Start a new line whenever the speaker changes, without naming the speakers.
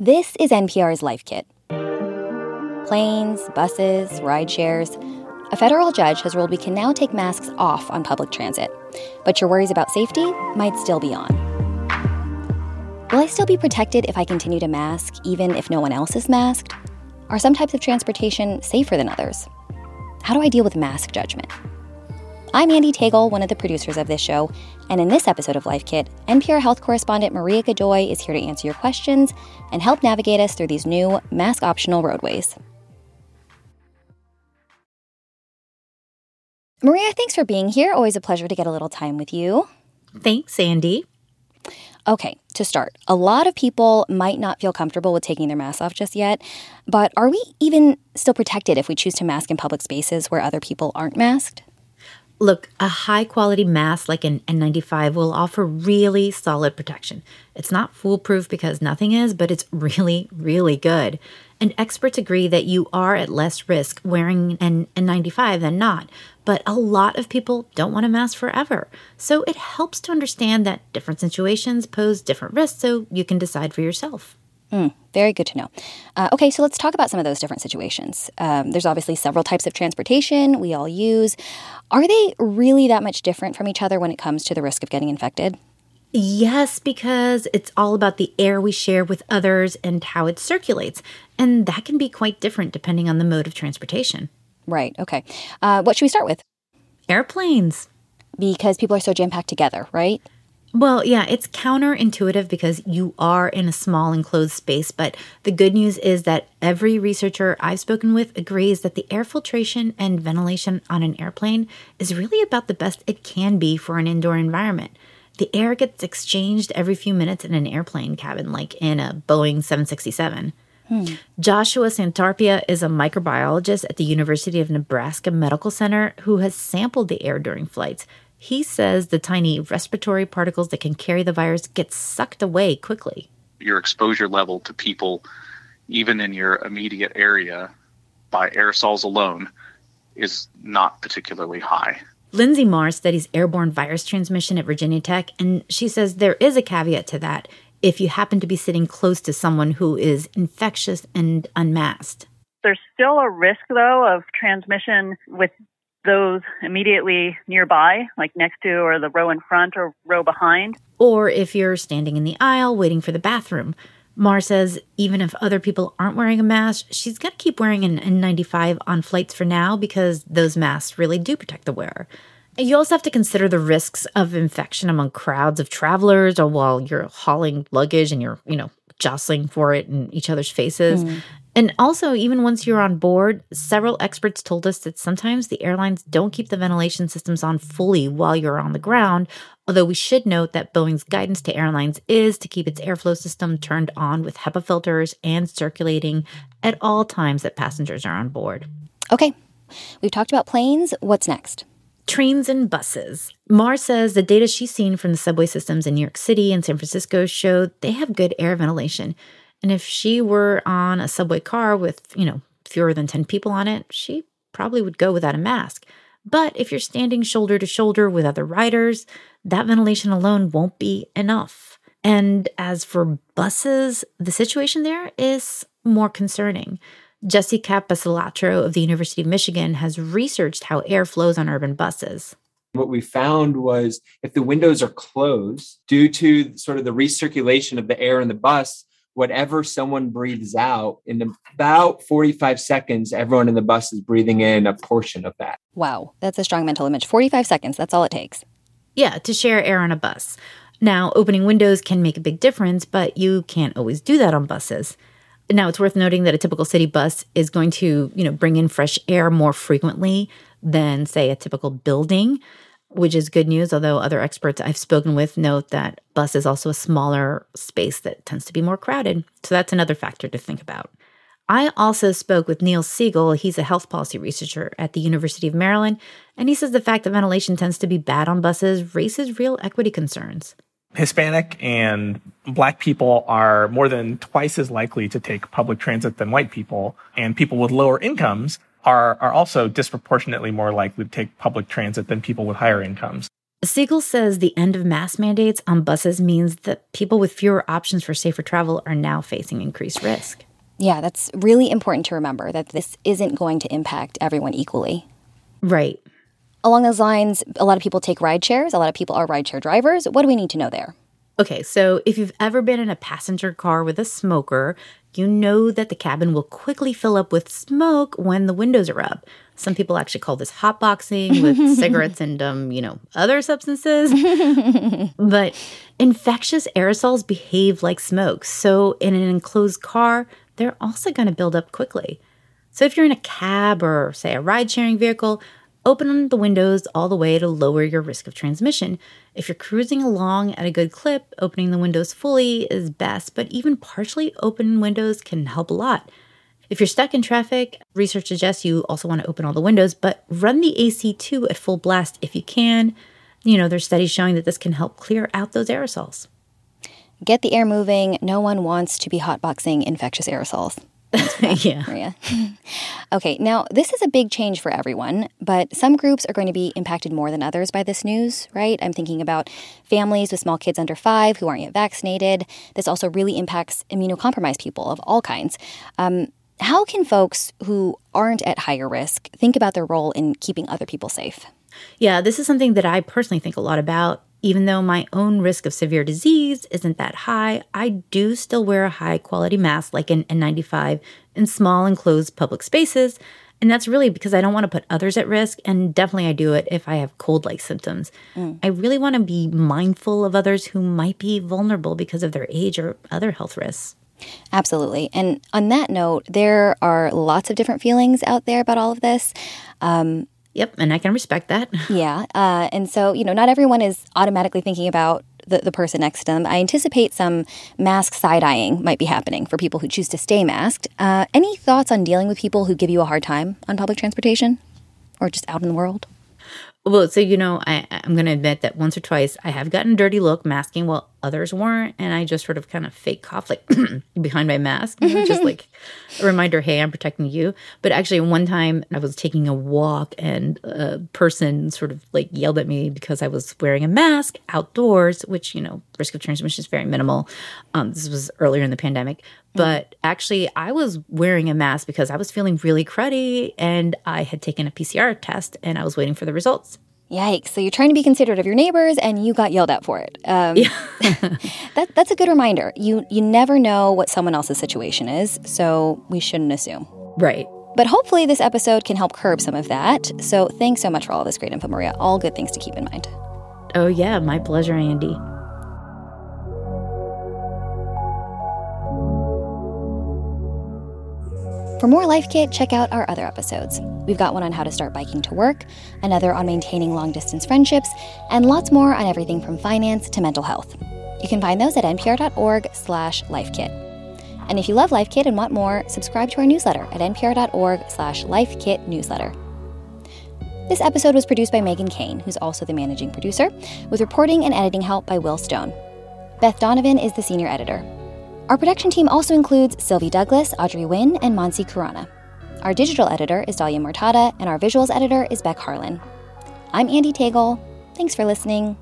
This is NPR's Life Kit. Planes, buses, ride shares. A federal judge has ruled we can now take masks off on public transit, but your worries about safety might still be on. Will I still be protected if I continue to mask, even if no one else is masked? Are some types of transportation safer than others? How do I deal with mask judgment? I'm Andee Tagle, one of the producers of this show, and in this episode of Life Kit, NPR health correspondent Maria Godoy is here to answer your questions and help navigate us through these new mask optional roadways. Maria, thanks for being here. Always a pleasure to get a little time with you.
Thanks, Andee.
Okay, to start, a lot of people might not feel comfortable with taking their masks off just yet, but are we even still protected if we choose to mask in public spaces where other people aren't masked?
Look, a high quality mask like an N95 will offer really solid protection. It's not foolproof because nothing is, but it's really, really good. And experts agree that you are at less risk wearing an N95 than not. But a lot of people don't want a mask forever. So it helps to understand that different situations pose different risks so you can decide for yourself.
Mm, very good to know. Uh, okay, so let's talk about some of those different situations. Um, there's obviously several types of transportation we all use. Are they really that much different from each other when it comes to the risk of getting infected?
Yes, because it's all about the air we share with others and how it circulates. And that can be quite different depending on the mode of transportation.
Right, okay. Uh, what should we start with?
Airplanes.
Because people are so jam packed together, right?
Well, yeah, it's counterintuitive because you are in a small enclosed space, but the good news is that every researcher I've spoken with agrees that the air filtration and ventilation on an airplane is really about the best it can be for an indoor environment. The air gets exchanged every few minutes in an airplane cabin, like in a Boeing 767. Hmm. Joshua Santarpia is a microbiologist at the University of Nebraska Medical Center who has sampled the air during flights he says the tiny respiratory particles that can carry the virus get sucked away quickly.
Your exposure level to people, even in your immediate area, by aerosols alone, is not particularly high.
Linsey Marr studies airborne virus transmission at Virginia Tech, and she says there is a caveat to that if you happen to be sitting close to someone who is infectious and unmasked.
There's still a risk, though, of transmission with those immediately nearby, like next to or the row in front or row behind.
Or if you're standing in the aisle waiting for the bathroom. Marr says even if other people aren't wearing a mask, she's going to keep wearing an N95 on flights for now because those masks really do protect the wearer. You also have to consider the risks of infection among crowds of travelers or while you're hauling luggage and you're, you know, jostling for it in each other's faces. Mm. And also, even once you're on board, several experts told us that sometimes the airlines don't keep the ventilation systems on fully while you're on the ground. Although we should note that Boeing's guidance to airlines is to keep its airflow system turned on with HEPA filters and circulating at all times that passengers are on board.
Okay, we've talked about planes. What's next?
Trains and buses. Marr says the data she's seen from the subway systems in New York City and San Francisco show they have good air ventilation. And if she were on a subway car with, you know, fewer than 10 people on it, she probably would go without a mask. But if you're standing shoulder to shoulder with other riders, that ventilation alone won't be enough. And as for buses, the situation there is more concerning. Jesse Capecelatro of the University of Michigan has researched how air flows on urban buses.
What we found was if the windows are closed due to sort of the recirculation of the air in the bus, whatever someone breathes out in about 45 seconds everyone in the bus is breathing in a portion of that.
Wow. That's a strong mental image. 45 seconds that's all it takes.
Yeah to share air on a bus. Now opening windows can make a big difference but you can't always do that on buses. Now it's worth noting that a typical city bus is going to you know bring in fresh air more frequently than say a typical building which is good news, although other experts I've spoken with note that bus is also a smaller space that tends to be more crowded. So that's another factor to think about. I also spoke with Neil Sehgal. He's a health policy researcher at the University of Maryland, and he says the fact that ventilation tends to be bad on buses raises real equity concerns.
Hispanic and black people are more than twice as likely to take public transit than white people, and people with lower incomes are, are also disproportionately more likely to take public transit than people with higher incomes.
Sehgal says the end of mask mandates on buses means that people with fewer options for safer travel are now facing increased risk.
Yeah, that's really important to remember that this isn't going to impact everyone equally.
Right.
Along those lines, a lot of people take ride shares, a lot of people are rideshare drivers. What do we need to know there?
Okay, so if you've ever been in a passenger car with a smoker, you know that the cabin will quickly fill up with smoke when the windows are up. Some people actually call this hotboxing with cigarettes and um, you know, other substances. but infectious aerosols behave like smoke. So in an enclosed car, they're also going to build up quickly. So if you're in a cab or say a ride-sharing vehicle, open the windows all the way to lower your risk of transmission. If you're cruising along at a good clip, opening the windows fully is best, but even partially open windows can help a lot. If you're stuck in traffic, research suggests you also want to open all the windows, but run the AC too at full blast if you can. You know, there's studies showing that this can help clear out those aerosols.
Get the air moving. No one wants to be hotboxing infectious aerosols.
yeah.
Maria. okay, now this is a big change for everyone, but some groups are going to be impacted more than others by this news, right? I'm thinking about families with small kids under five who aren't yet vaccinated. This also really impacts immunocompromised people of all kinds. Um, how can folks who aren't at higher risk think about their role in keeping other people safe?
Yeah, this is something that I personally think a lot about. Even though my own risk of severe disease isn't that high, I do still wear a high quality mask like an N95 in small enclosed public spaces. And that's really because I don't want to put others at risk. And definitely, I do it if I have cold like symptoms. Mm. I really want to be mindful of others who might be vulnerable because of their age or other health risks.
Absolutely. And on that note, there are lots of different feelings out there about all of this. Um,
Yep, and I can respect that.
yeah. Uh, and so, you know, not everyone is automatically thinking about the, the person next to them. I anticipate some mask side eyeing might be happening for people who choose to stay masked. Uh, any thoughts on dealing with people who give you a hard time on public transportation or just out in the world?
Well, so you know, I, I'm going to admit that once or twice I have gotten dirty look masking while others weren't, and I just sort of kind of fake cough like behind my mask, you know, just like a reminder, hey, I'm protecting you. But actually, one time I was taking a walk, and a person sort of like yelled at me because I was wearing a mask outdoors, which you know, risk of transmission is very minimal. Um, this was earlier in the pandemic, but actually, I was wearing a mask because I was feeling really cruddy and I had taken a PCR test and I was waiting for the results.
Yikes. So you're trying to be considerate of your neighbors and you got yelled at for it. Um, yeah. that, that's a good reminder. You, you never know what someone else's situation is, so we shouldn't assume.
Right.
But hopefully, this episode can help curb some of that. So thanks so much for all this great info, Maria. All good things to keep in mind.
Oh, yeah. My pleasure, Andee.
For more Life Kit, check out our other episodes. We've got one on how to start biking to work, another on maintaining long distance friendships, and lots more on everything from finance to mental health. You can find those at npr.org/slash lifekit. And if you love Life Kit and want more, subscribe to our newsletter at npr.org/slash lifekitnewsletter. This episode was produced by Meghan Keane, who's also the managing producer, with reporting and editing help by Will Stone. Beth Donovan is the senior editor. Our production team also includes Sylvie Douglas, Audrey Nguyen, and Mansee Khurana. Our digital editor is Dahlia Mortada, and our visuals editor is Beck Harlan. I'm Andee Tagle. Thanks for listening.